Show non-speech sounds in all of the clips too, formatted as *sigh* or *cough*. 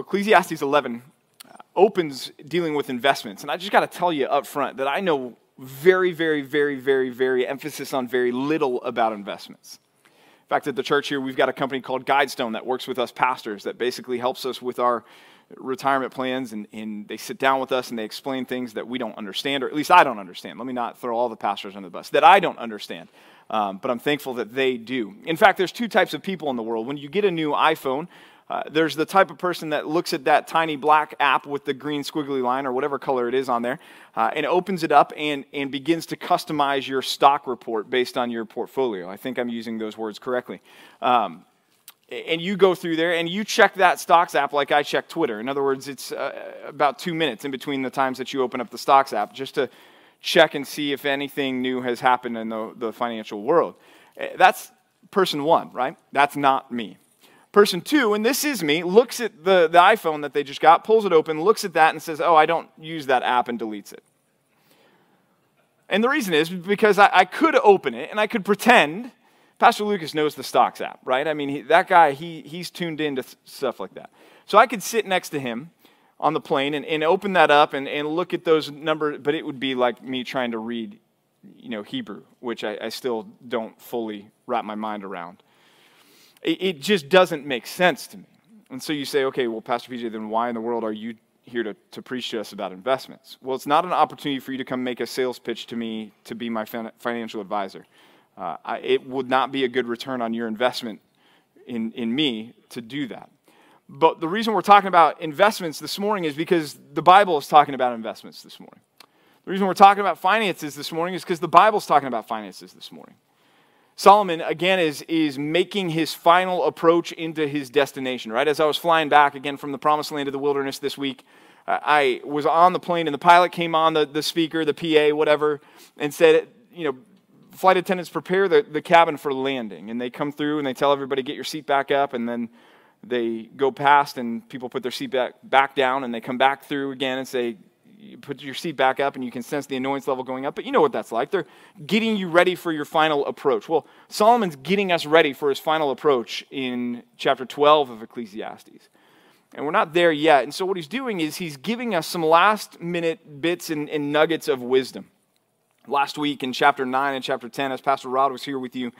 Well, Ecclesiastes 11 uh, opens dealing with investments. And I just got to tell you up front that I know very, very, very, very, very emphasis on very little about investments. In fact, at the church here, we've got a company called Guidestone that works with us pastors that basically helps us with our retirement plans. And, and they sit down with us and they explain things that we don't understand, or at least I don't understand. Let me not throw all the pastors under the bus, that I don't understand. Um, but I'm thankful that they do. In fact, there's two types of people in the world. When you get a new iPhone, uh, there's the type of person that looks at that tiny black app with the green squiggly line or whatever color it is on there uh, and opens it up and, and begins to customize your stock report based on your portfolio. I think I'm using those words correctly. Um, and you go through there and you check that stocks app like I check Twitter. In other words, it's uh, about two minutes in between the times that you open up the stocks app just to check and see if anything new has happened in the, the financial world. Uh, that's person one, right? That's not me. Person two, and this is me, looks at the, the iPhone that they just got, pulls it open, looks at that, and says, Oh, I don't use that app, and deletes it. And the reason is because I, I could open it and I could pretend. Pastor Lucas knows the stocks app, right? I mean, he, that guy, he, he's tuned into stuff like that. So I could sit next to him on the plane and, and open that up and, and look at those numbers, but it would be like me trying to read, you know, Hebrew, which I, I still don't fully wrap my mind around. It just doesn't make sense to me. And so you say, okay, well, Pastor PJ, then why in the world are you here to, to preach to us about investments? Well, it's not an opportunity for you to come make a sales pitch to me to be my financial advisor. Uh, I, it would not be a good return on your investment in, in me to do that. But the reason we're talking about investments this morning is because the Bible is talking about investments this morning. The reason we're talking about finances this morning is because the Bible's talking about finances this morning. Solomon, again, is, is making his final approach into his destination, right? As I was flying back again from the promised land of the wilderness this week, I was on the plane and the pilot came on, the, the speaker, the PA, whatever, and said, you know, flight attendants prepare the, the cabin for landing. And they come through and they tell everybody, get your seat back up. And then they go past and people put their seat back, back down and they come back through again and say, you put your seat back up and you can sense the annoyance level going up, but you know what that's like. They're getting you ready for your final approach. Well, Solomon's getting us ready for his final approach in chapter 12 of Ecclesiastes. And we're not there yet. And so, what he's doing is he's giving us some last minute bits and, and nuggets of wisdom. Last week in chapter 9 and chapter 10, as Pastor Rod was here with you,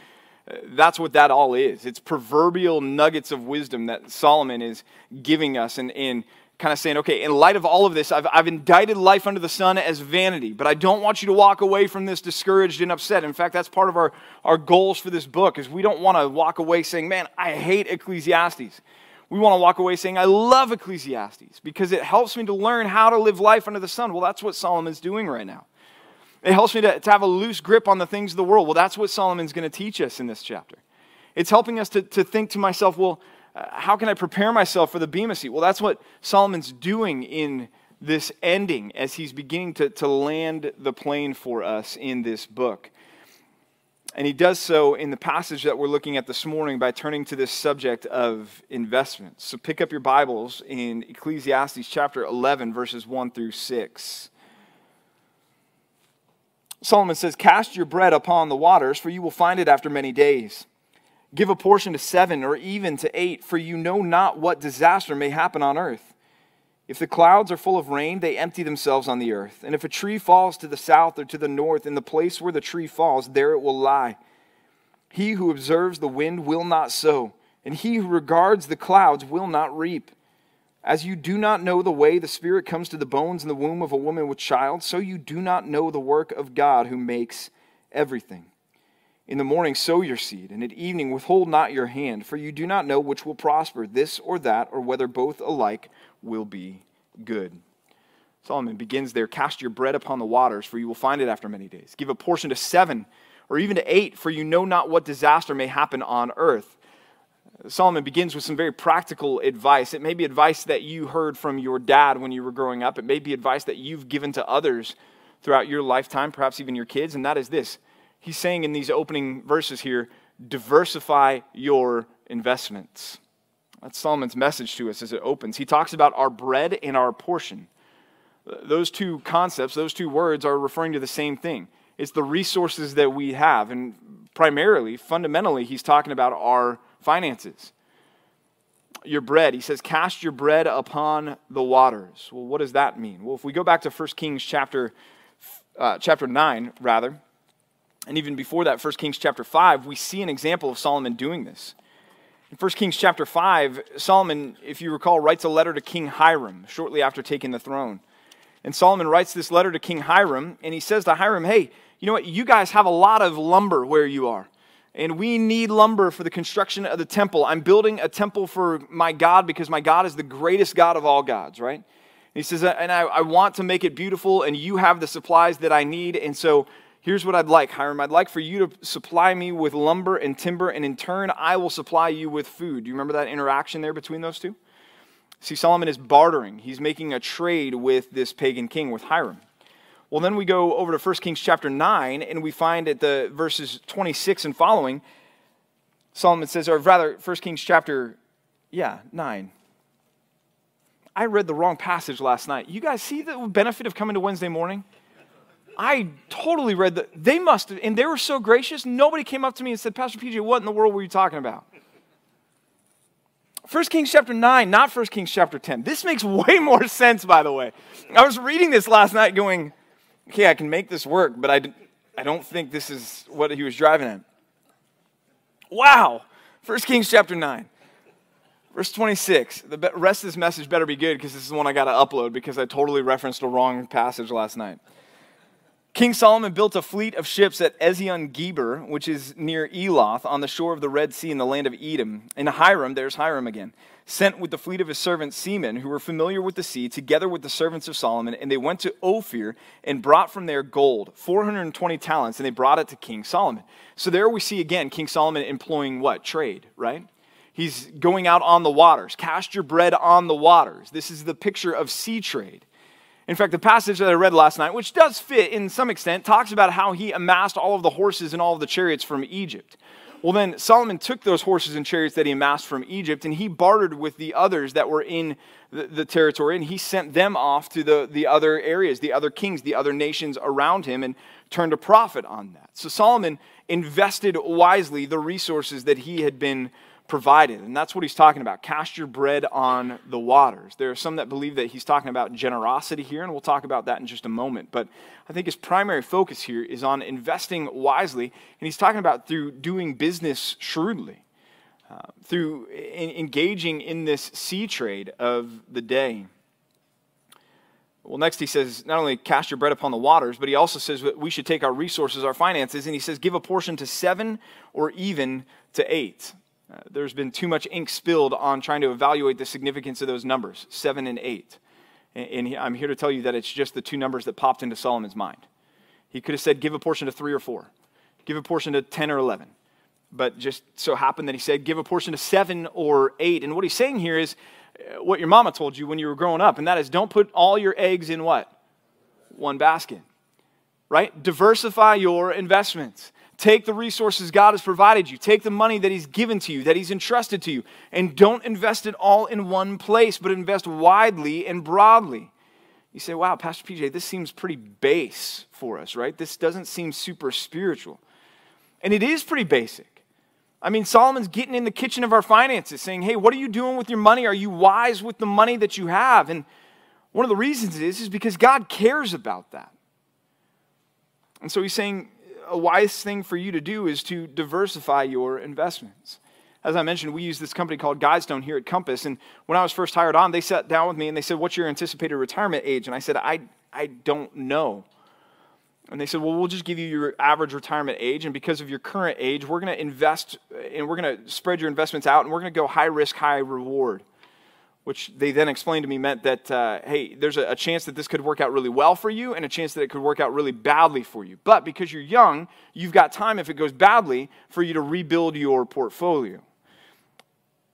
uh, that's what that all is. It's proverbial nuggets of wisdom that Solomon is giving us. And, and kind of saying, okay, in light of all of this, I've, I've indicted life under the sun as vanity, but I don't want you to walk away from this discouraged and upset. In fact, that's part of our, our goals for this book is we don't want to walk away saying, man, I hate Ecclesiastes. We want to walk away saying, I love Ecclesiastes because it helps me to learn how to live life under the sun. Well, that's what Solomon's doing right now. It helps me to, to have a loose grip on the things of the world. Well, that's what Solomon's going to teach us in this chapter. It's helping us to, to think to myself, well, Uh, how can I prepare myself for the Bema seat? Well, that's what Solomon's doing in this ending as he's beginning to, to land the plane for us in this book. And he does so in the passage that we're looking at this morning by turning to this subject of investments. So pick up your Bibles in Ecclesiastes chapter 11, verses 1 through 6. Solomon says, Cast your bread upon the waters, for you will find it after many days. Give a portion to seven or even to eight, for you know not what disaster may happen on earth. If the clouds are full of rain, they empty themselves on the earth. And if a tree falls to the south or to the north, in the place where the tree falls, there it will lie. He who observes the wind will not sow, and he who regards the clouds will not reap. As you do not know the way the Spirit comes to the bones in the womb of a woman with child, so you do not know the work of God who makes everything. In the morning sow your seed, and at evening withhold not your hand, for you do not know which will prosper, this or that, or whether both alike will be good. Solomon begins there Cast your bread upon the waters, for you will find it after many days. Give a portion to seven, or even to eight, for you know not what disaster may happen on earth. Solomon begins with some very practical advice. It may be advice that you heard from your dad when you were growing up, it may be advice that you've given to others throughout your lifetime, perhaps even your kids, and that is this he's saying in these opening verses here diversify your investments. That's Solomon's message to us as it opens. He talks about our bread and our portion. Those two concepts, those two words, are referring to the same thing. It's the resources that we have. And primarily, fundamentally, he's talking about our finances. your bread. He says, Cast your bread upon the waters. Well, what does that mean? Well, if we go back to 1 Kings chapter, uh, chapter 9, rather, and even before that, 1 Kings chapter 5, we see an example of Solomon doing this. In 1 Kings chapter 5, Solomon, if you recall, writes a letter to King Hiram shortly after taking the throne. And Solomon writes this letter to King Hiram, and he says to Hiram, Hey, you know what? You guys have a lot of lumber where you are and we need lumber for the construction of the temple. I'm building a temple for my God because my God is the greatest God of all gods, right? And he says, and I, I, want to make it beautiful, and you have the supplies that I need. And so here's what I'd like, Hiram. I'd like for you to supply me with lumber and timber, and in turn, I will supply you with food. Do you remember that interaction there between those two? See, Solomon is bartering, he's making a trade with this pagan king, with Hiram. Well, then we go over to 1 Kings chapter 9, and we find at the verses 26 and following, Solomon says, or rather, 1 Kings chapter, yeah, 9. I read the wrong passage last night. You guys see the benefit of coming to Wednesday morning? I totally read that. They must have, and they were so gracious. Nobody came up to me and said, Pastor PJ, what in the world were you talking about? 1 Kings chapter 9, not 1 Kings chapter 10. This makes *laughs* way more sense, by the way. I was reading this last night going, okay, I can make this work, but I, I don't think this is what he was driving at. Wow. 1 Kings chapter 9. Verse 26. The rest of this message better be good because this is the one I got to upload because I totally referenced a wrong passage last night. King Solomon built a fleet of ships at Ezion Geber, which is near Eloth, on the shore of the Red Sea in the land of Edom. And Hiram, there's Hiram again, sent with the fleet of his servants seamen who were familiar with the sea, together with the servants of Solomon, and they went to Ophir and brought from there gold, 420 talents, and they brought it to King Solomon. So there we see again King Solomon employing what? Trade, right? He's going out on the waters. Cast your bread on the waters. This is the picture of sea trade. In fact, the passage that I read last night, which does fit in some extent, talks about how he amassed all of the horses and all of the chariots from Egypt. Well, then Solomon took those horses and chariots that he amassed from Egypt and he bartered with the others that were in the, the, territory and he sent them off to the, the other areas, the other kings, the other nations around him and turned a profit on that. So Solomon invested wisely the resources that he had been provided. And that's what he's talking about. Cast your bread on the waters. There are some that believe that he's talking about generosity here, and we'll talk about that in just a moment. But I think his primary focus here is on investing wisely, and he's talking about through doing business shrewdly, uh, through in, engaging in this sea trade of the day. Well, next he says, not only cast your bread upon the waters, but he also says that we should take our resources, our finances, and he says, give a portion to seven or even to eight. Uh, there's been too much ink spilled on trying to evaluate the significance of those numbers, seven and eight. And, and I'm here to tell you that it's just the two numbers that popped into Solomon's mind. He could have said, give a portion to three or four, give a portion to 10 or 11. But just so happened that he said, give a portion to seven or eight. And what he's saying here is uh, what your mama told you when you were growing up, and that is don't put all your eggs in what? One basket. Right? Diversify your investments. Take the resources God has provided you. Take the money that He's given to you, that He's entrusted to you, and don't invest it all in one place, but invest widely and broadly. You say, wow, Pastor PJ, this seems pretty base for us, right? This doesn't seem super spiritual. And it is pretty basic. I mean, Solomon's getting in the kitchen of our finances, saying, hey, what are you doing with your money? Are you wise with the money that you have? And one of the reasons is, is because God cares about that. And so he's saying, a wise thing for you to do is to diversify your investments. As I mentioned, we use this company called Guidestone here at Compass. And when I was first hired on, they sat down with me and they said, What's your anticipated retirement age? And I said, I, I don't know. And they said, Well, we'll just give you your average retirement age. And because of your current age, we're going to invest and we're going to spread your investments out and we're going to go high risk, high reward which they then explained to me meant that, uh, hey, there's a, a, chance that this could work out really well for you and a chance that it could work out really badly for you. But because you're young, you've got time, if it goes badly, for you to rebuild your portfolio.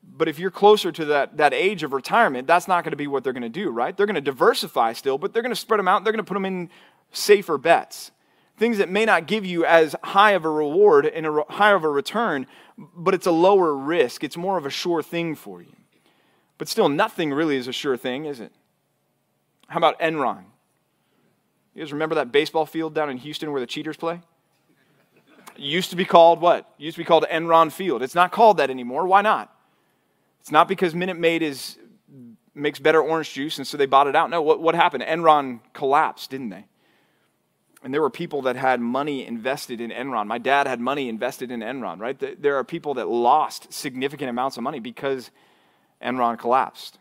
But if you're closer to that, that age of retirement, that's not going to be what they're going to do, right? They're going to diversify still, but they're going to spread them out. They're going to put them in safer bets. Things that may not give you as high of a reward and a high of a return, but it's a lower risk. It's more of a sure thing for you. But still, nothing really is a sure thing, is it? How about Enron? You guys remember that baseball field down in Houston where the cheaters play? It used to be called what? It used to be called Enron Field. It's not called that anymore. Why not? It's not because Minute Maid is, makes better orange juice and so they bought it out. No, what, what happened? Enron collapsed, didn't they? And there were people that had money invested in Enron. My dad had money invested in Enron, right? There are people that lost significant amounts of money because Enron collapsed.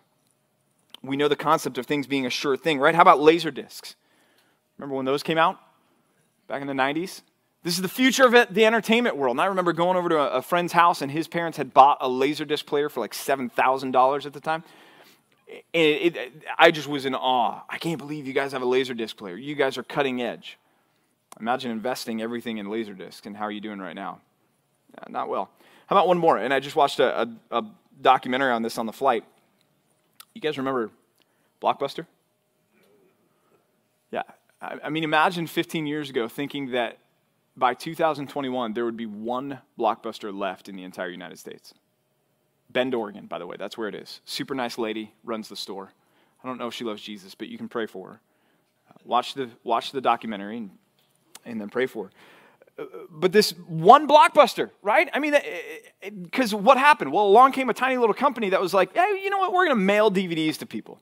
We know the concept of things being a sure thing, right? How about laser discs? Remember when those came out back in the 90s? This is the future of the entertainment world. And I remember going over to a, friend's house, and his parents had bought a laser disc player for like $7,000 at the time. And it, it, I just was in awe. I can't believe you guys have a laser disc player. You guys are cutting edge. Imagine investing everything in laser discs, and how are you doing right now? Uh, not well. How about one more? And I just watched a, a, a documentary on this on the flight. You guys remember Blockbuster? Yeah. I, I mean, imagine 15 years ago thinking that by 2021 there would be one Blockbuster left in the entire United States. Bend, Oregon, by the way, that's where it is. Super nice lady runs the store. I don't know if she loves Jesus, but you can pray for her. Uh, watch the, watch the documentary and, and then pray for her but this one blockbuster, right? I mean, because what happened? Well, along came a tiny little company that was like, hey, you know what? We're going to mail DVDs to people.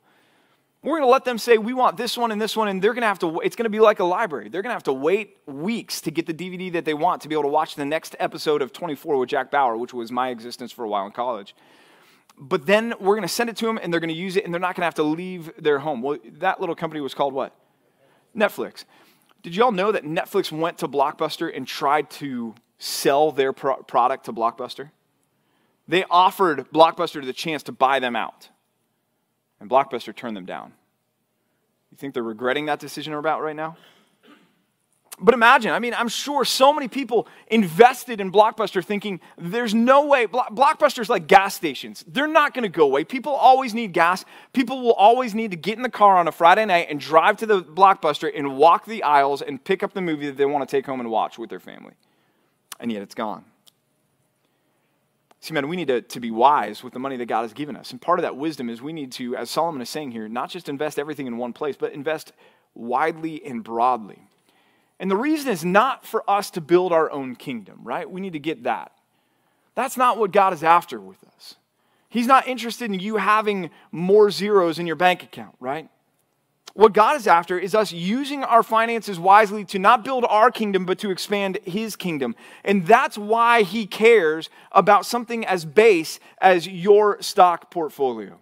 We're going to let them say, we want this one and this one, and they're going to have to, it's going to be like a library. They're going to have to wait weeks to get the DVD that they want to be able to watch the next episode of 24 with Jack Bauer, which was my existence for a while in college. But then we're going to send it to them, and they're going to use it, and they're not going to have to leave their home. Well, that little company was called what? Netflix. Did y'all know that Netflix went to Blockbuster and tried to sell their pro- product to Blockbuster? They offered Blockbuster the chance to buy them out, and Blockbuster turned them down. You think they're regretting that decision about right now? But imagine, I mean, I'm sure so many people invested in Blockbuster thinking there's no way. Blockbuster's like gas stations. They're not going to go away. People always need gas. People will always need to get in the car on a Friday night and drive to the Blockbuster and walk the aisles and pick up the movie that they want to take home and watch with their family. And yet it's gone. See, man, we need to, to be wise with the money that God has given us. And part of that wisdom is we need to, as Solomon is saying here, not just invest everything in one place, but invest widely and broadly. And the reason is not for us to build our own kingdom, right? We need to get that. That's not what God is after with us. He's not interested in you having more zeros in your bank account, right? What God is after is us using our finances wisely to not build our kingdom, but to expand His kingdom. And that's why He cares about something as base as your stock portfolio.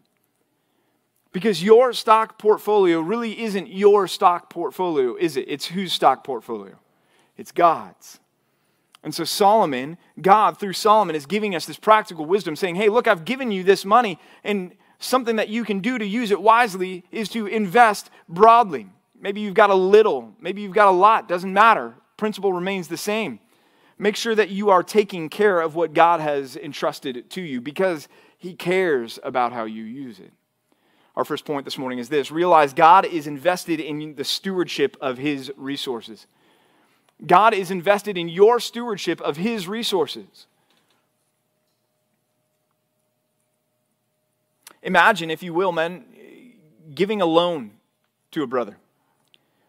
Because your stock portfolio really isn't your stock portfolio, is it? It's whose stock portfolio? It's God's. And so Solomon, God through Solomon, is giving us this practical wisdom, saying, hey, look, I've given you this money, and something that you can do to use it wisely is to invest broadly. Maybe you've got a little, maybe you've got a lot, doesn't matter. Principle remains the same. Make sure that you are taking care of what God has entrusted to you because He cares about how you use it. Our first point this morning is this realize God is invested in the stewardship of his resources. God is invested in your stewardship of his resources. Imagine, if you will, men, giving a loan to a brother.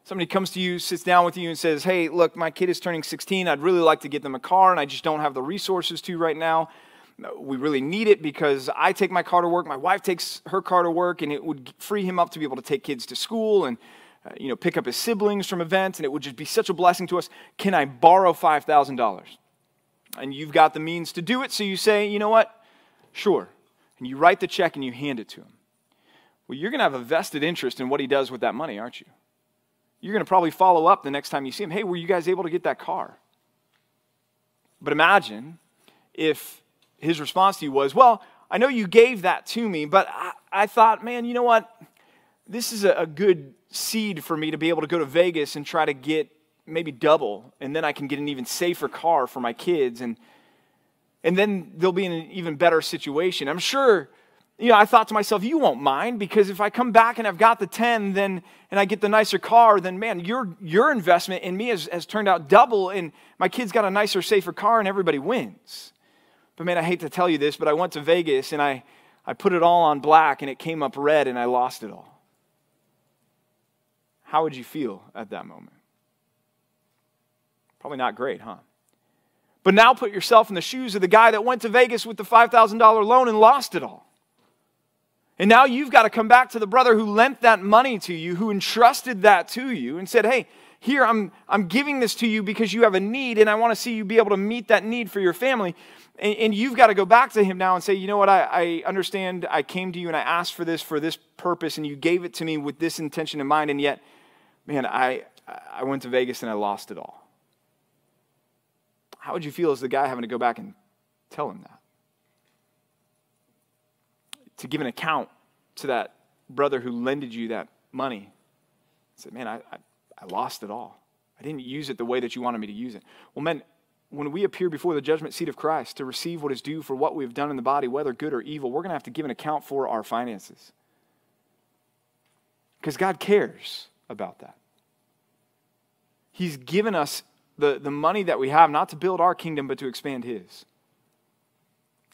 Somebody comes to you, sits down with you, and says, Hey, look, my kid is turning 16. I'd really like to get them a car, and I just don't have the resources to right now we really need it because I take my car to work, my wife takes her car to work, and it would free him up to be able to take kids to school and uh, you know pick up his siblings from events, and it would just be such a blessing to us. Can I borrow five thousand dollars? And you've got the means to do it, so you say, you know what, sure, and you write the check and you hand it to him. Well, you're going to have a vested interest in what he does with that money, aren't you? You're going to probably follow up the next time you see him. Hey, were you guys able to get that car? But imagine if his response to you was, Well, I know you gave that to me, but I, I thought, man, you know what? This is a, a good seed for me to be able to go to Vegas and try to get maybe double, and then I can get an even safer car for my kids, and and then they'll be in an even better situation. I'm sure, you know, I thought to myself, you won't mind because if I come back and I've got the 10, then and I get the nicer car, then man, your your investment in me has, has turned out double, and my kids got a nicer, safer car, and everybody wins. But man, I hate to tell you this, but I went to Vegas and I, I put it all on black and it came up red and I lost it all. How would you feel at that moment? Probably not great, huh? But now put yourself in the shoes of the guy that went to Vegas with the $5,000 loan and lost it all. And now you've got to come back to the brother who lent that money to you, who entrusted that to you, and said, Hey, here, I'm, I'm giving this to you because you have a need, and I want to see you be able to meet that need for your family. And, and you've got to go back to him now and say, You know what? I, I understand I came to you and I asked for this for this purpose, and you gave it to me with this intention in mind, and yet, man, I, I went to Vegas and I lost it all. How would you feel as the guy having to go back and tell him that? To give an account to that brother who lended you that money. Said, man, I, I, I lost it all. I didn't use it the way that you wanted me to use it. Well, men, when we appear before the judgment seat of Christ to receive what is due for what we've done in the body, whether good or evil, we're going to have to give an account for our finances. Because God cares about that. He's given us the, the money that we have not to build our kingdom, but to expand His.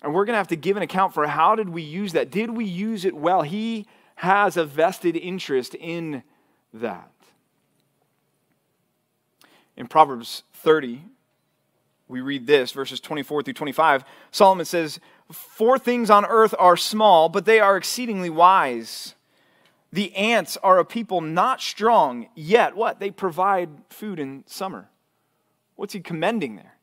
And we're going to have to give an account for how did we use that? Did we use it well? He has a vested interest in that. In Proverbs 30, we read this, verses 24 through 25. Solomon says, Four things on earth are small, but they are exceedingly wise. The ants are a people not strong, yet what? They provide food in summer. What's he commending there?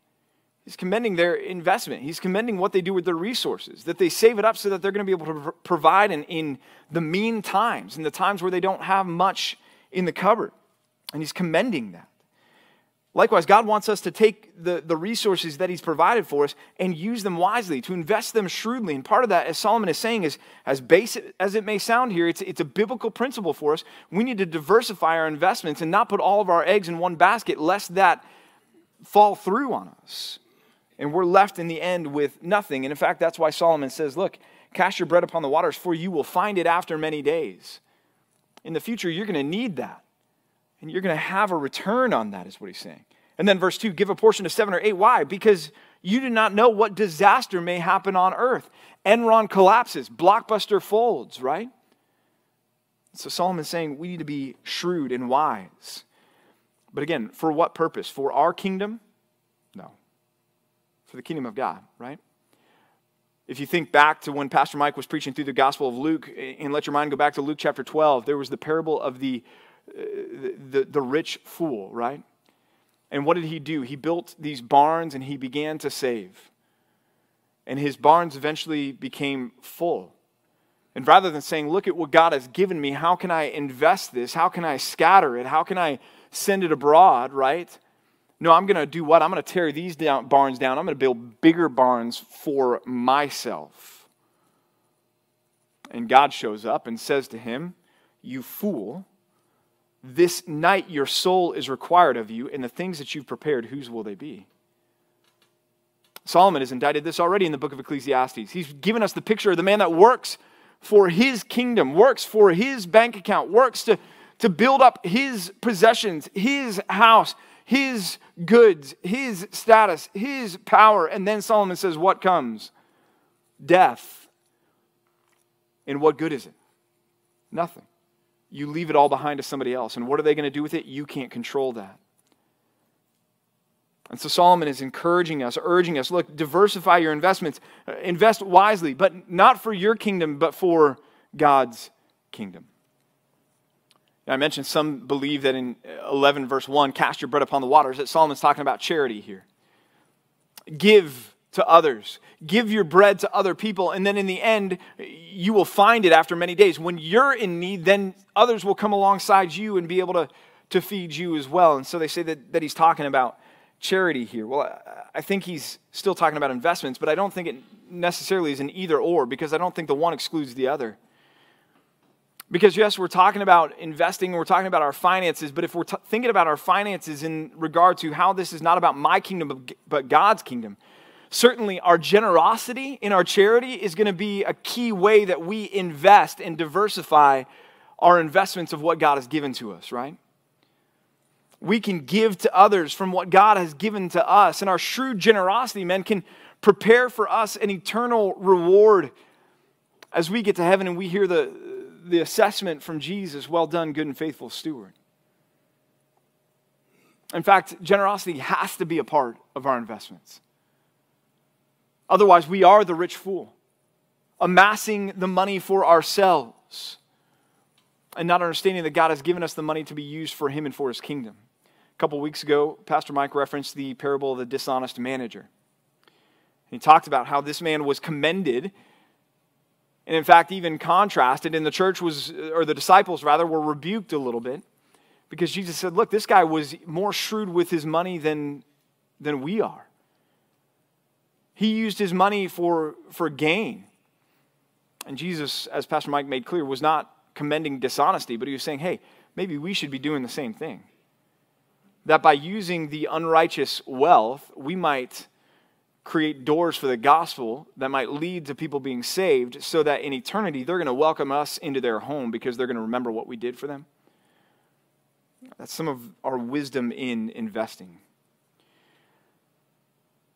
He's commending their investment. He's commending what they do with their resources, that they save it up so that they're going to be able to provide in, in the mean times, in the times where they don't have much in the cupboard. And he's commending that. Likewise, God wants us to take the, the resources that He's provided for us and use them wisely, to invest them shrewdly. And part of that, as Solomon is saying, is as basic as it may sound here, it's, it's a biblical principle for us. We need to diversify our investments and not put all of our eggs in one basket, lest that fall through on us. And we're left in the end with nothing. And in fact, that's why Solomon says, Look, cast your bread upon the waters, for you will find it after many days. In the future, you're going to need that. And you're going to have a return on that, is what he's saying. And then verse 2 give a portion of seven or eight. Why? Because you do not know what disaster may happen on earth. Enron collapses, blockbuster folds, right? So Solomon's saying we need to be shrewd and wise. But again, for what purpose? For our kingdom? No. For the kingdom of God, right? If you think back to when Pastor Mike was preaching through the Gospel of Luke, and let your mind go back to Luke chapter 12, there was the parable of the, the, the rich fool, right? And what did he do? He built these barns and he began to save. And his barns eventually became full. And rather than saying, Look at what God has given me, how can I invest this? How can I scatter it? How can I send it abroad, right? No, I'm going to do what? I'm going to tear these down, barns down. I'm going to build bigger barns for myself. And God shows up and says to him, You fool, this night your soul is required of you, and the things that you've prepared, whose will they be? Solomon has indicted this already in the book of Ecclesiastes. He's given us the picture of the man that works for his kingdom, works for his bank account, works to to build up his possessions, his house, his goods, his status, his power. And then Solomon says, What comes? Death. And what good is it? Nothing. You leave it all behind to somebody else. And what are they going to do with it? You can't control that. And so Solomon is encouraging us, urging us look, diversify your investments, uh, invest wisely, but not for your kingdom, but for God's kingdom. I mentioned some believe that in 11, verse 1, cast your bread upon the waters, that Solomon's talking about charity here. Give to others, give your bread to other people, and then in the end, you will find it after many days. When you're in need, then others will come alongside you and be able to, to feed you as well. And so they say that, that he's talking about charity here. Well, I think he's still talking about investments, but I don't think it necessarily is an either or because I don't think the one excludes the other. Because, yes, we're talking about investing, and we're talking about our finances, but if we're t- thinking about our finances in regard to how this is not about my kingdom, but God's kingdom, certainly our generosity in our charity is going to be a key way that we invest and diversify our investments of what God has given to us, right? We can give to others from what God has given to us, and our shrewd generosity, men, can prepare for us an eternal reward as we get to heaven and we hear the the assessment from Jesus well done, good and faithful steward. In fact, generosity has to be a part of our investments. Otherwise, we are the rich fool. amassing the money for ourselves and not understanding that God has given us the money to be used for Him and for His kingdom. A couple weeks ago, Pastor Mike referenced the parable of the dishonest manager. He talked about how this man was commended and in fact even contrasted and the church was or the disciples rather were rebuked a little bit because Jesus said, "Look, this guy was more shrewd with his money than than we are. He used his money for for gain." And Jesus, as Pastor Mike made clear, was not commending dishonesty, but he was saying, "Hey, maybe we should be doing the same thing." That by using the unrighteous wealth, we might create doors for the gospel that might lead to people being saved so that in eternity they're going to welcome us into their home because they're going to remember what we did for them. That's some of our wisdom in investing.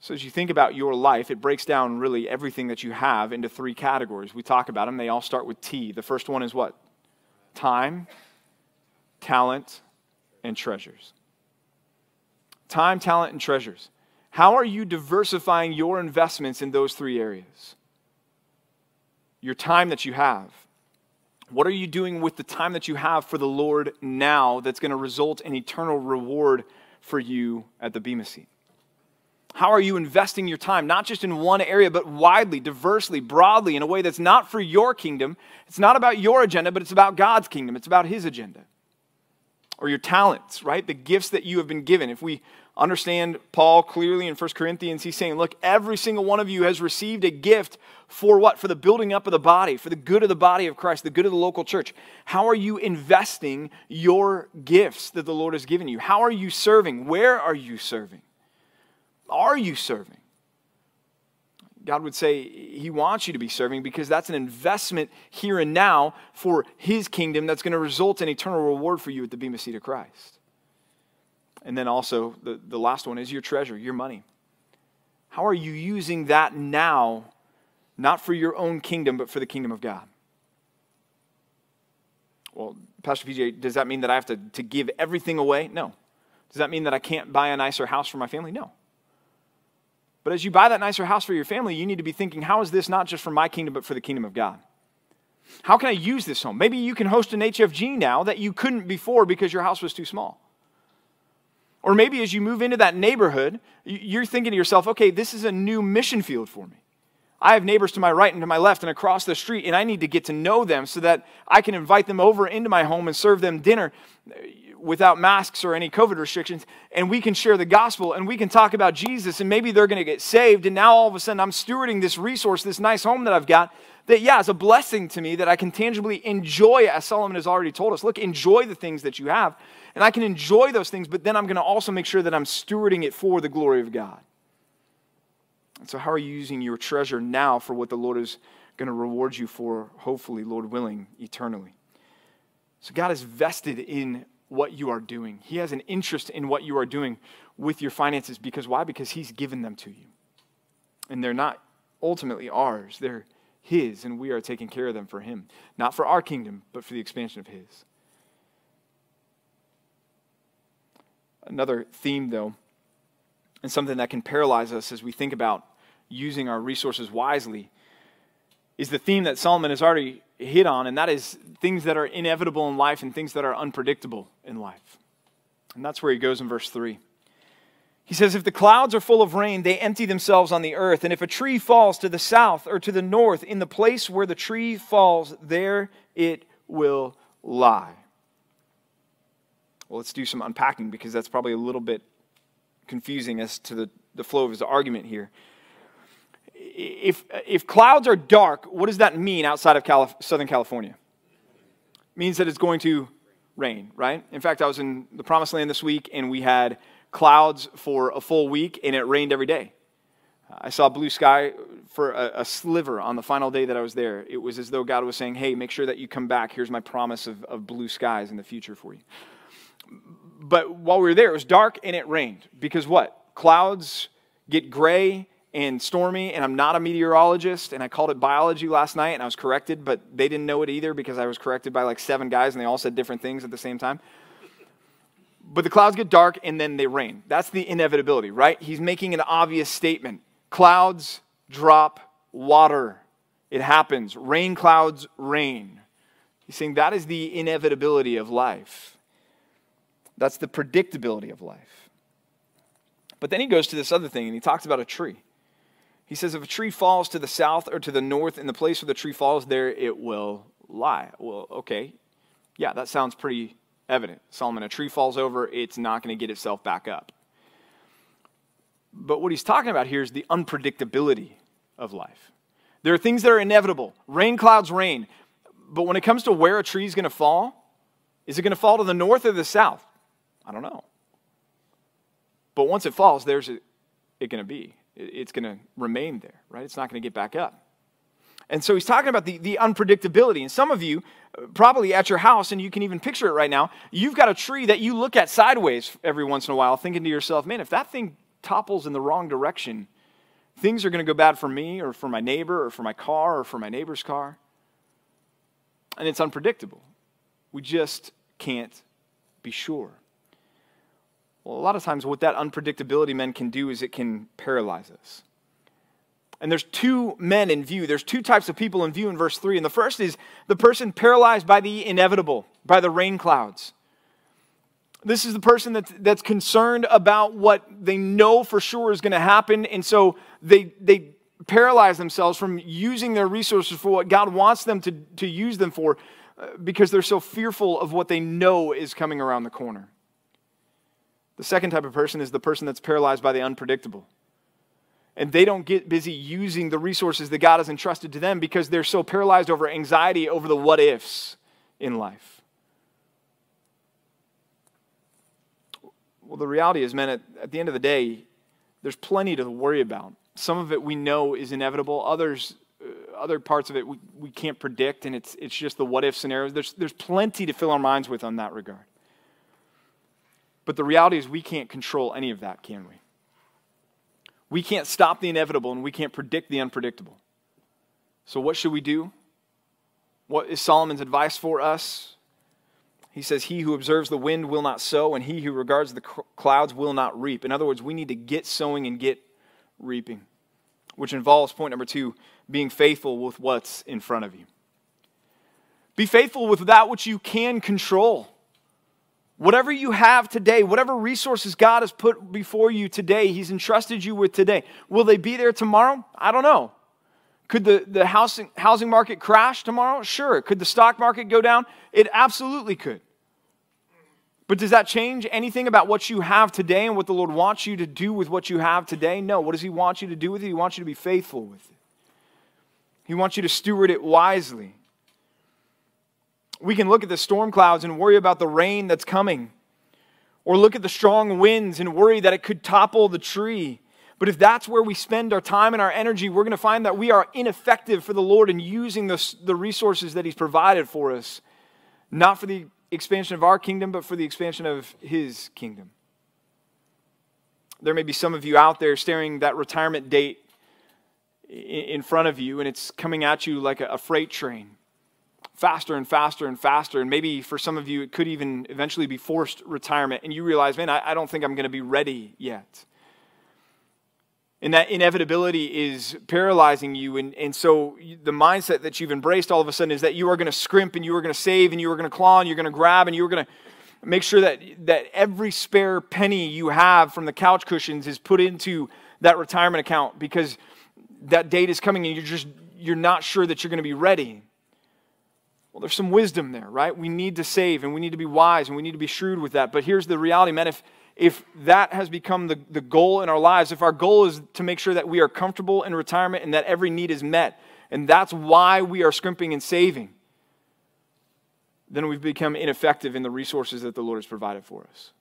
So, as you think about your life, it breaks down really everything that you have into three categories. We talk about them, they all start with T. The first one is what? Time, talent, and treasures. Time, talent, and treasures. How are you diversifying your investments in those three areas? Your time that you have. What are you doing with the time that you have for the Lord now that's going to result in eternal reward for you at the Bema seat? How are you investing your time, not just in one area, but widely, diversely, broadly, in a way that's not for your kingdom? It's not about your agenda, but it's about God's kingdom. It's about His agenda. Or your talents, right? The gifts that you have been given. If we understand Paul clearly in 1 Corinthians. He's saying, Look, every single one of you has received a gift for what? For the building up of the body, for the good of the body of Christ, the good of the local church. How are you investing your gifts that the Lord has given you? How are you serving? Where are you serving? Are you serving? God would say He wants you to be serving because that's an investment here and now for His kingdom that's going to result in eternal reward for you at the Bema Seat of Christ. And then also, the, the last one is your treasure, your money. How are you using that now, not for your own kingdom, but for the kingdom of God? Well, Pastor PJ, does that mean that I have to, to give everything away? No. Does that mean that I can't buy a nicer house for my family? No. But as you buy that nicer house for your family, you need to be thinking, how is this not just for my kingdom, but for the kingdom of God? How can I use this home? Maybe you can host an HFG now that you couldn't before because your house was too small. Or maybe as you move into that neighborhood, you're thinking to yourself, okay, this is a new mission field for me. I have neighbors to my right and to my left and across the street, and I need to get to know them so that I can invite them over into my home and serve them dinner without masks or any COVID restrictions. And we can share the gospel and we can talk about Jesus, and maybe they're going to get saved. And now all of a sudden, I'm stewarding this resource, this nice home that I've got, that, yeah, it's a blessing to me that I can tangibly enjoy, as Solomon has already told us. Look, enjoy the things that you have. And I can enjoy those things, but then I'm going to also make sure that I'm stewarding it for the glory of God. And so, how are you using your treasure now for what the Lord is going to reward you for, hopefully, Lord willing, eternally? So, God is vested in what you are doing. He has an interest in what you are doing with your finances because why? Because He's given them to you. And they're not ultimately ours, they're His, and we are taking care of them for Him. Not for our kingdom, but for the expansion of His. Another theme, though, and something that can paralyze us as we think about using our resources wisely, is the theme that Solomon has already hit on, and that is things that are inevitable in life and things that are unpredictable in life. And that's where he goes in verse 3. He says, If the clouds are full of rain, they empty themselves on the earth. And if a tree falls to the south or to the north, in the place where the tree falls, there it will lie. Well, let's do some unpacking because that's probably a little bit confusing as to the, the flow of his argument here. If, if clouds are dark, what does that mean outside of Southern California? It means that it's going to rain, right? In fact, I was in the Promised Land this week and we had clouds for a full week and it rained every day. Uh, I saw blue sky for a, a, sliver on the final day that I was there. It was as though God was saying, Hey, make sure that you come back. Here's my promise of, of blue skies in the future for you but while we were there, it was dark and it rained. Because what? Clouds get gray and stormy, and I'm not a meteorologist, and I called it biology last night, and I was corrected, but they didn't know it either because I was corrected by like seven guys, and they all said different things at the same time. But the clouds get dark and then they rain. That's the inevitability, right? He's making an obvious statement. Clouds drop water. It happens. Rain clouds rain. He's saying that is the inevitability of life. That's the predictability of life. But then he goes to this other thing and he talks about a tree. He says, if a tree falls to the south or to the north, in the place where the tree falls, there it will lie. Well, okay. Yeah, that sounds pretty evident. Solomon, a tree falls over, it's not going to get itself back up. But what he's talking about here is the unpredictability of life. There are things that are inevitable. Rain clouds rain. But when it comes to where a tree is going to fall, is it going to fall to the north or the south? I don't know. But once it falls, there's it, it going to be it's going to remain there, right? It's not going to get back up. And so he's talking about the, the unpredictability. And some of you, uh, probably at your house, and you can even picture it right now, you've got a tree that you look at sideways every once in a while, thinking to yourself, man, if that thing topples in the wrong direction, things are going to go bad for me or for my neighbor or for my car or for my neighbor's car. And it's unpredictable. We just can't be sure. Well, a lot of times, what that unpredictability men can do is it can paralyze us. And there's two men in view. There's two types of people in view in verse 3. And the first is the person paralyzed by the inevitable, by the rain clouds. This is the person that's, that's concerned about what they know for sure is going to happen. And so they, they paralyze themselves from using their resources for what God wants them to, to use them for uh, because they're so fearful of what they know is coming around the corner. The second type of person is the person that's paralyzed by the unpredictable. And they don't get busy using the resources that God has entrusted to them because they're so paralyzed over anxiety over the what ifs in life. Well, the reality is, man, at, at the end of the day, there's plenty to worry about. Some of it we know is inevitable, others uh, other parts of it we, we can't predict, and it's, it's just the what if scenarios. There's, there's plenty to fill our minds with on that regard. But the reality is, we can't control any of that, can we? We can't stop the inevitable and we can't predict the unpredictable. So, what should we do? What is Solomon's advice for us? He says, He who observes the wind will not sow, and he who regards the clouds will not reap. In other words, we need to get sowing and get reaping, which involves point number two being faithful with what's in front of you. Be faithful with that which you can control. Whatever you have today, whatever resources God has put before you today, He's entrusted you with today. Will they be there tomorrow? I don't know. Could the, the housing, housing market crash tomorrow? Sure. Could the stock market go down? It absolutely could. But does that change anything about what you have today and what the Lord wants you to do with what you have today? No. What does He want you to do with it? He wants you to be faithful with it, He wants you to steward it wisely we can look at the storm clouds and worry about the rain that's coming, or look at the strong winds and worry that it could topple the tree. But if that's where we spend our time and our energy, we're going to find that we are ineffective for the Lord in using the, the resources that He's provided for us, not for the expansion of our kingdom, but for the expansion of His kingdom. There may be some of you out there staring that retirement date in front of you, and it's coming at you like a freight train faster and faster and faster. And maybe for some of you, it could even eventually be forced retirement. And you realize, man, I, I don't think I'm going to be ready yet. And that inevitability is paralyzing you. And, and so the mindset that you've embraced all of a sudden is that you are going to scrimp and you are going to save and you are going to claw and you're going to grab and you're going to make sure that, that every spare penny you have from the couch cushions is put into that retirement account because that date is coming and you're just you're not sure that you're going to be ready well, there's some wisdom there, right? We need to save and we need to be wise and we need to be shrewd with that. But here's the reality, man. If, if that has become the, the goal in our lives, if our goal is to make sure that we are comfortable in retirement and that every need is met, and that's why we are scrimping and saving, then we've become ineffective in the resources that the Lord has provided for us.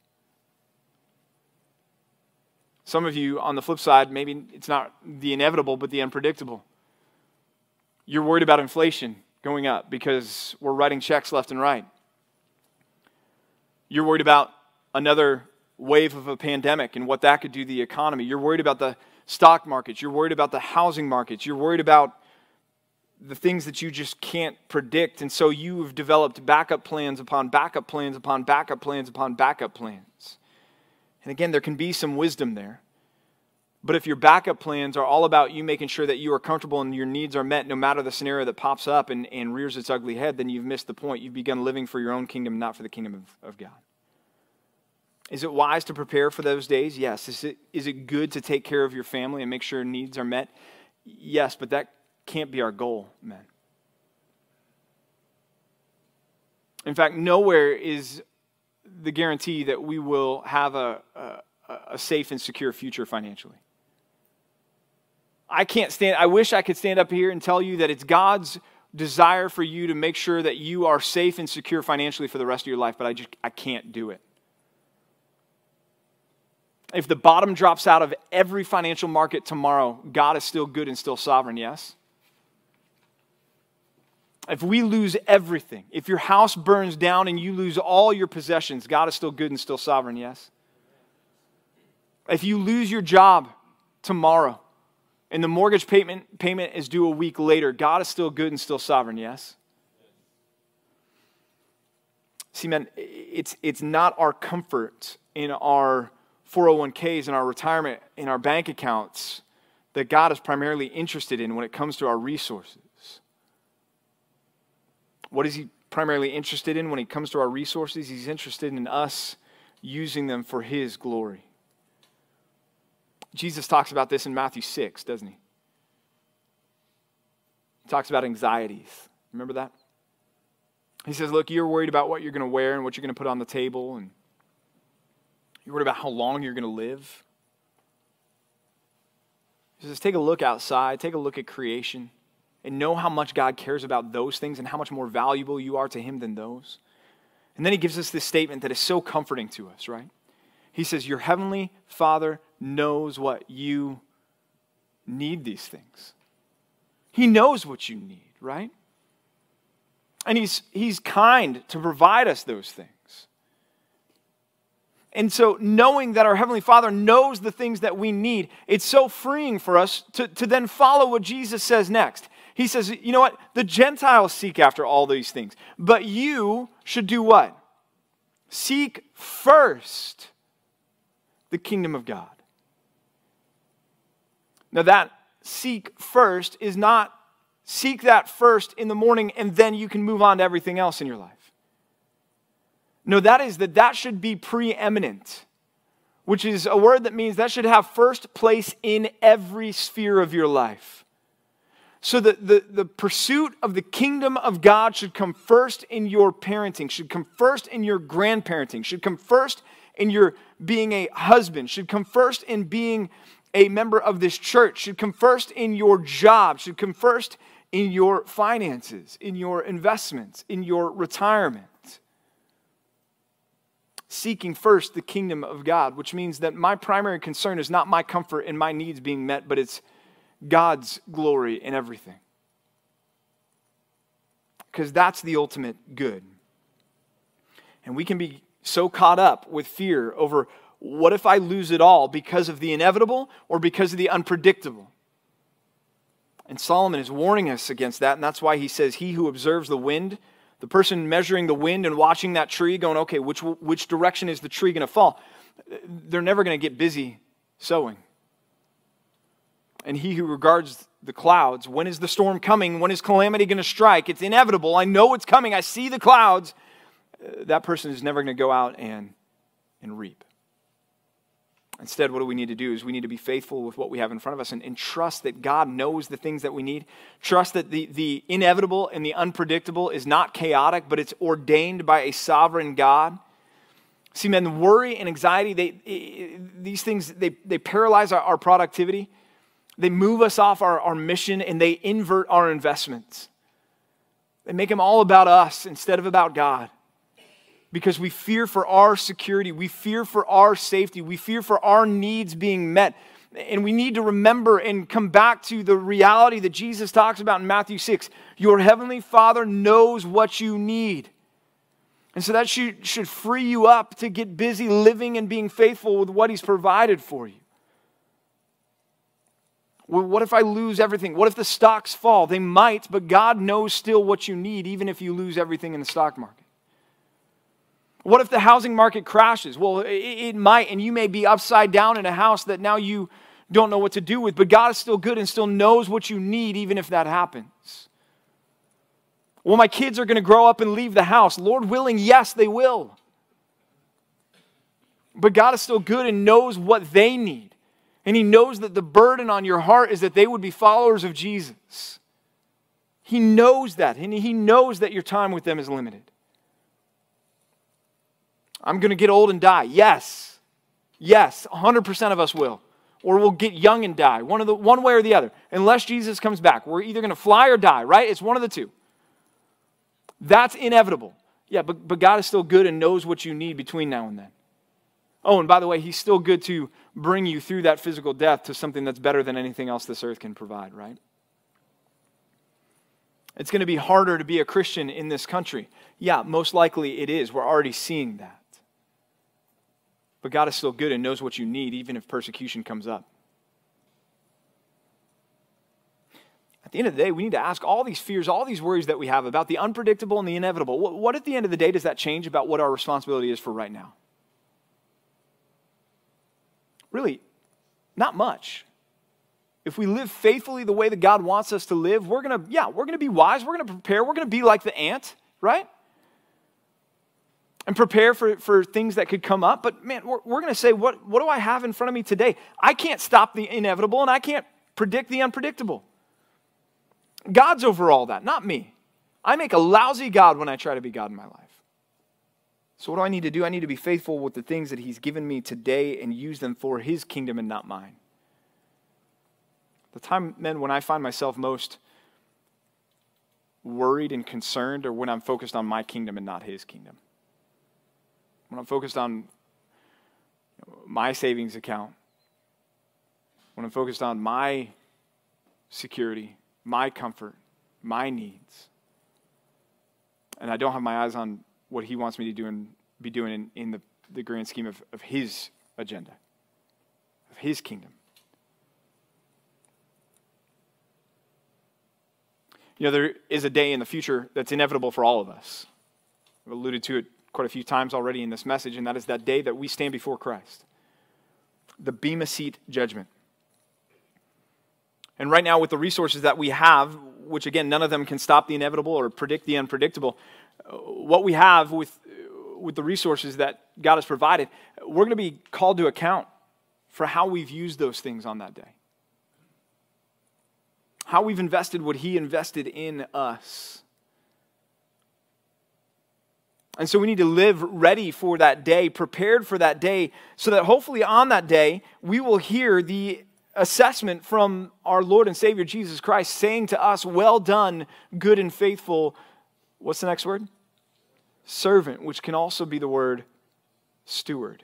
Some of you, on the flip side, maybe it's not the inevitable, but the unpredictable. You're worried about inflation going up because we're writing checks left and right. You're worried about another wave of a pandemic and what that could do to the economy. You're worried about the stock markets. You're worried about the housing markets. You're worried about the things that you just can't predict. And so you've developed backup plans upon backup plans upon backup plans upon backup plans. And again, there can be some wisdom there. But if your backup plans are all about you making sure that you are comfortable and your needs are met no matter the scenario that pops up and, and rears its ugly head, then you've missed the point. You've begun living for your own kingdom, not for the kingdom of, of God. Is it wise to prepare for those days? Yes. Is it, is it good to take care of your family and make sure needs are met? Yes, but that can't be our goal, men. In fact, nowhere is the guarantee that we will have a, a, a safe and secure future financially. I can't stand, I wish I could stand up here and tell you that it's God's desire for you to make sure that you are safe and secure financially for the rest of your life, but I just, I can't do it. If the bottom drops out of every financial market tomorrow, God is still good and still sovereign, yes? If we lose everything, if your house burns down and you lose all your possessions, God is still good and still sovereign, yes? If you lose your job tomorrow and the mortgage payment, payment is due a week later, God is still good and still sovereign, yes? See, man, it's, it's not our comfort in our 401ks in our retirement in our bank accounts that God is primarily interested in when it comes to our resources. What is He primarily interested in when it comes to our resources? He's interested in us using them for His glory. Jesus talks about this in Matthew 6, doesn't he? He talks about anxieties. Remember that? He says, Look, you're worried about what you're going to wear and what you're going to put on the table, and you're worried about how long you're going to live. He says, Take a look outside, take a look at creation, and know how much God cares about those things and how much more valuable you are to Him than those. And then He gives us this statement that is so comforting to us, right? He says, Your heavenly Father knows what you need these things. He knows what you need, right? And he's, he's kind to provide us those things. And so, knowing that our Heavenly Father knows the things that we need, it's so freeing for us to, to then follow what Jesus says next. He says, You know what? The Gentiles seek after all these things, but you should do what? Seek first the kingdom of God. Now, that seek first is not seek that first in the morning and then you can move on to everything else in your life. No, that is that that should be preeminent, which is a word that means that should have first place in every sphere of your life. So that the, the pursuit of the kingdom of God should come first in your parenting, should come first in your grandparenting, should come first in your being a husband, should come first in being a member of this church, should come first in your job, should come first in your finances, in your investments, in your retirement. Seeking first the kingdom of God, which means that my primary concern is not my comfort and my needs being met, but it's God's glory in everything. Because that's the ultimate good. And we can be so caught up with fear over what if I lose it all because of the inevitable or because of the unpredictable? And Solomon is warning us against that, and that's why he says, He who observes the wind, the person measuring the wind and watching that tree, going, okay, which, which direction is the tree going to fall? They're never going to get busy sowing. And he who regards the clouds, when is the storm coming? When is calamity going to strike? It's inevitable. I know it's coming. I see the clouds. Uh, that person is never going to go out and, and reap. Instead, what do we need to do is we need to be faithful with what we have in front of us and, and, trust that God knows the things that we need. Trust that the, the inevitable and the unpredictable is not chaotic, but it's ordained by a sovereign God. See, man, worry and anxiety, they, these things, they, they paralyze our, our productivity. They move us off our, our mission and they invert our investments. They make them all about us instead of about God because we fear for our security, we fear for our safety, we fear for our needs being met. And we need to remember and come back to the reality that Jesus talks about in Matthew 6. Your heavenly Father knows what you need. And so that should, should free you up to get busy living and being faithful with what He's provided for you. Well, what if I lose everything? What if the stocks fall? They might, but God knows still what you need, even if you lose everything in the stock market. What if the housing market crashes? Well, it, it might, and you may be upside down in a house that now you don't know what to do with. But God is still good and still knows what you need, even if that happens. Well, my kids are going to grow up and leave the house. Lord willing, yes, they will. But God is still good and knows what they need. And He knows that the burden on your heart is that they would be followers of Jesus. He knows that, and He knows that your time with them is limited. I'm going to get old and die. Yes. Yes, 100% of us will. Or we'll get young and die, one, of the, one way or the other. Unless Jesus comes back. We're either going to fly or die, right? It's one of the two. That's inevitable. Yeah, but, but God is still good and knows what you need between now and then. Oh, and by the way, He's still good to bring you through that physical death to something that's better than anything else this earth can provide, right? It's going to be harder to be a Christian in this country. Yeah, most likely it is. We're already seeing that. But God is still good and knows what you need, even if persecution comes up. At the end of the day, we need to ask all these fears, all these worries that we have about the unpredictable and the inevitable. What, what at the end of the day does that change about what our responsibility is for right now? Really, not much. If we live faithfully the way that God wants us to live, we're to, yeah, we're to be wise. We're to prepare. We're to be like the ant, right? And prepare for, for things that could come up. But man, we're, we're going to say, what, what do I have in front of me today? I can't stop the inevitable and I can't predict the unpredictable. God's over all that, not me. I make a lousy God when I try to be God in my life. So, what do I need to do? I need to be faithful with the things that He's given me today and use them for His kingdom and not mine. The time, men, when I find myself most worried and concerned or when I'm focused on my kingdom and not His kingdom when I'm focused on my savings account, when I'm focused on my security, my comfort, my needs, and I don't have my eyes on what He wants me to do and be doing in, in the, the grand scheme of, of His agenda, of His kingdom. You know, there is a day in the future that's inevitable for all of us. I've alluded to it quite a few times already in this message, and that is that day that we stand before Christ the Bema Seat judgment. And right now, with the resources that we have, which again, none of them can stop the inevitable or predict the unpredictable, uh, what we have with, uh, with the resources that God has provided, we're going to be called to account for how we've used those things on that day. How we've invested what He invested in us. And so we need to live ready for that day, prepared for that day, so that hopefully on that day we will hear the assessment from our Lord and Savior Jesus Christ saying to us, Well done, good and faithful. What's the next word? Servant, which can also be the word steward.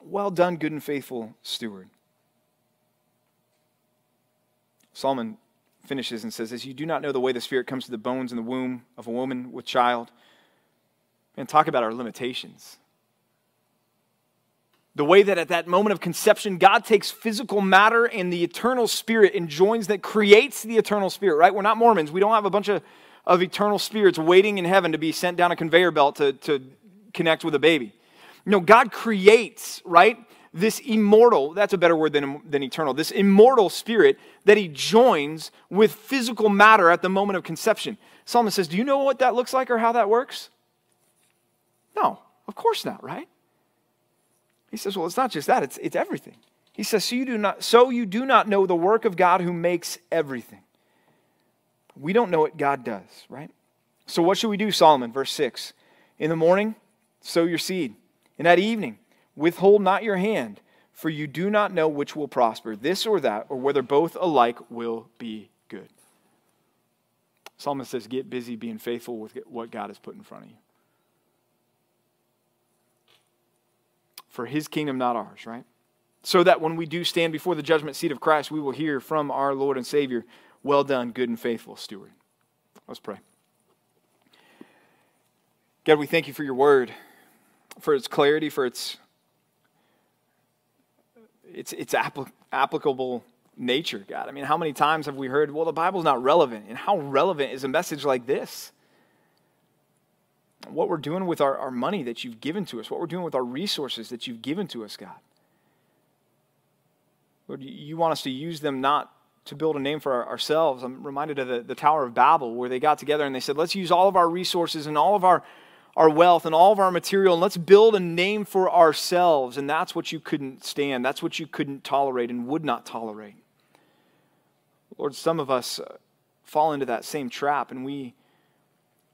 Well done, good and faithful steward. Solomon finishes and says, As you do not know the way the Spirit comes to the bones in the womb of a woman with child, and talk about our limitations. The way that at that moment of conception, God takes physical matter and the eternal spirit and joins that creates the eternal spirit, right? We're not Mormons. We don't have a bunch of, of eternal spirits waiting in heaven to be sent down a conveyor belt to, to connect with a baby. No, God creates, right? This immortal, that's a better word than, than eternal, this immortal spirit that he joins with physical matter at the moment of conception. Psalmist says, Do you know what that looks like or how that works? No, of course not, right? He says, well, it's not just that, it's, it's everything. He says, so you, do not, so you do not know the work of God who makes everything. We don't know what God does, right? So what should we do, Solomon? Verse 6. In the morning, sow your seed. And at evening, withhold not your hand, for you do not know which will prosper, this or that, or whether both alike will be good. Solomon says, get busy being faithful with what God has put in front of you. For his kingdom, not ours, right? So that when we do stand before the judgment seat of Christ, we will hear from our Lord and Savior, Well done, good and faithful steward. Let's pray. God, we thank you for your word, for its clarity, for its, its, its applic- applicable nature, God. I mean, how many times have we heard, well, the Bible's not relevant? And how relevant is a message like this? What we're doing with our, our money that you've given to us, what we're doing with our resources that you've given to us, God. Lord, you want us to use them not to build a name for our, ourselves. I'm reminded of the, the Tower of Babel, where they got together and they said, let's use all of our resources and all of our, our wealth and all of our material and let's build a name for ourselves. And that's what you couldn't stand. That's what you couldn't tolerate and would not tolerate. Lord, some of us uh, fall into that same trap and we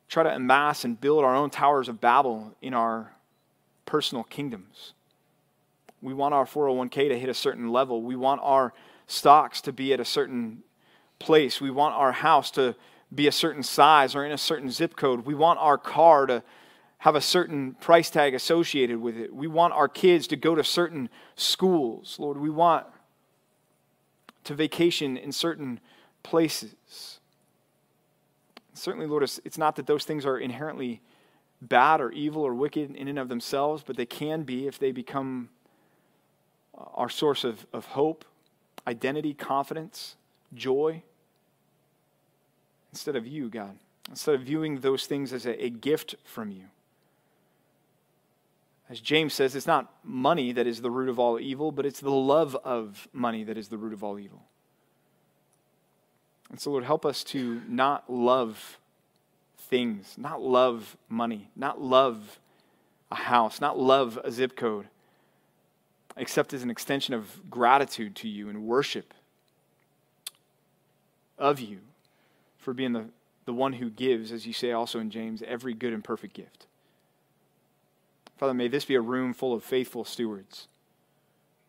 try to amass and build our own towers of Babel in our personal kingdoms. We want our 401k to hit a certain level. We want our stocks to be at a certain place. We want our house to be a certain size or in a certain zip code. We want our car to have a certain price tag associated with it. We want our kids to go to certain schools. Lord, we want to vacation in certain places. Certainly, Lord, it's not that those things are inherently bad or evil or wicked in and of themselves, but they can be if they become uh, our source of, of hope, identity, confidence, joy, instead of you, God. Instead of viewing those things as a, a gift from you. As James says, it's not money that is the root of all evil, but it's the love of money that is the root of all evil. And so, Lord, help us to not love things, not love money, not love a house, not love a zip code, except as an extension of gratitude to you and worship of you for being the, the one who gives, as you say also in James, every good and perfect gift. Father, may this be a room full of faithful stewards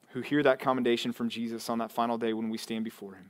who hear that commendation from Jesus on that final day when we stand before him.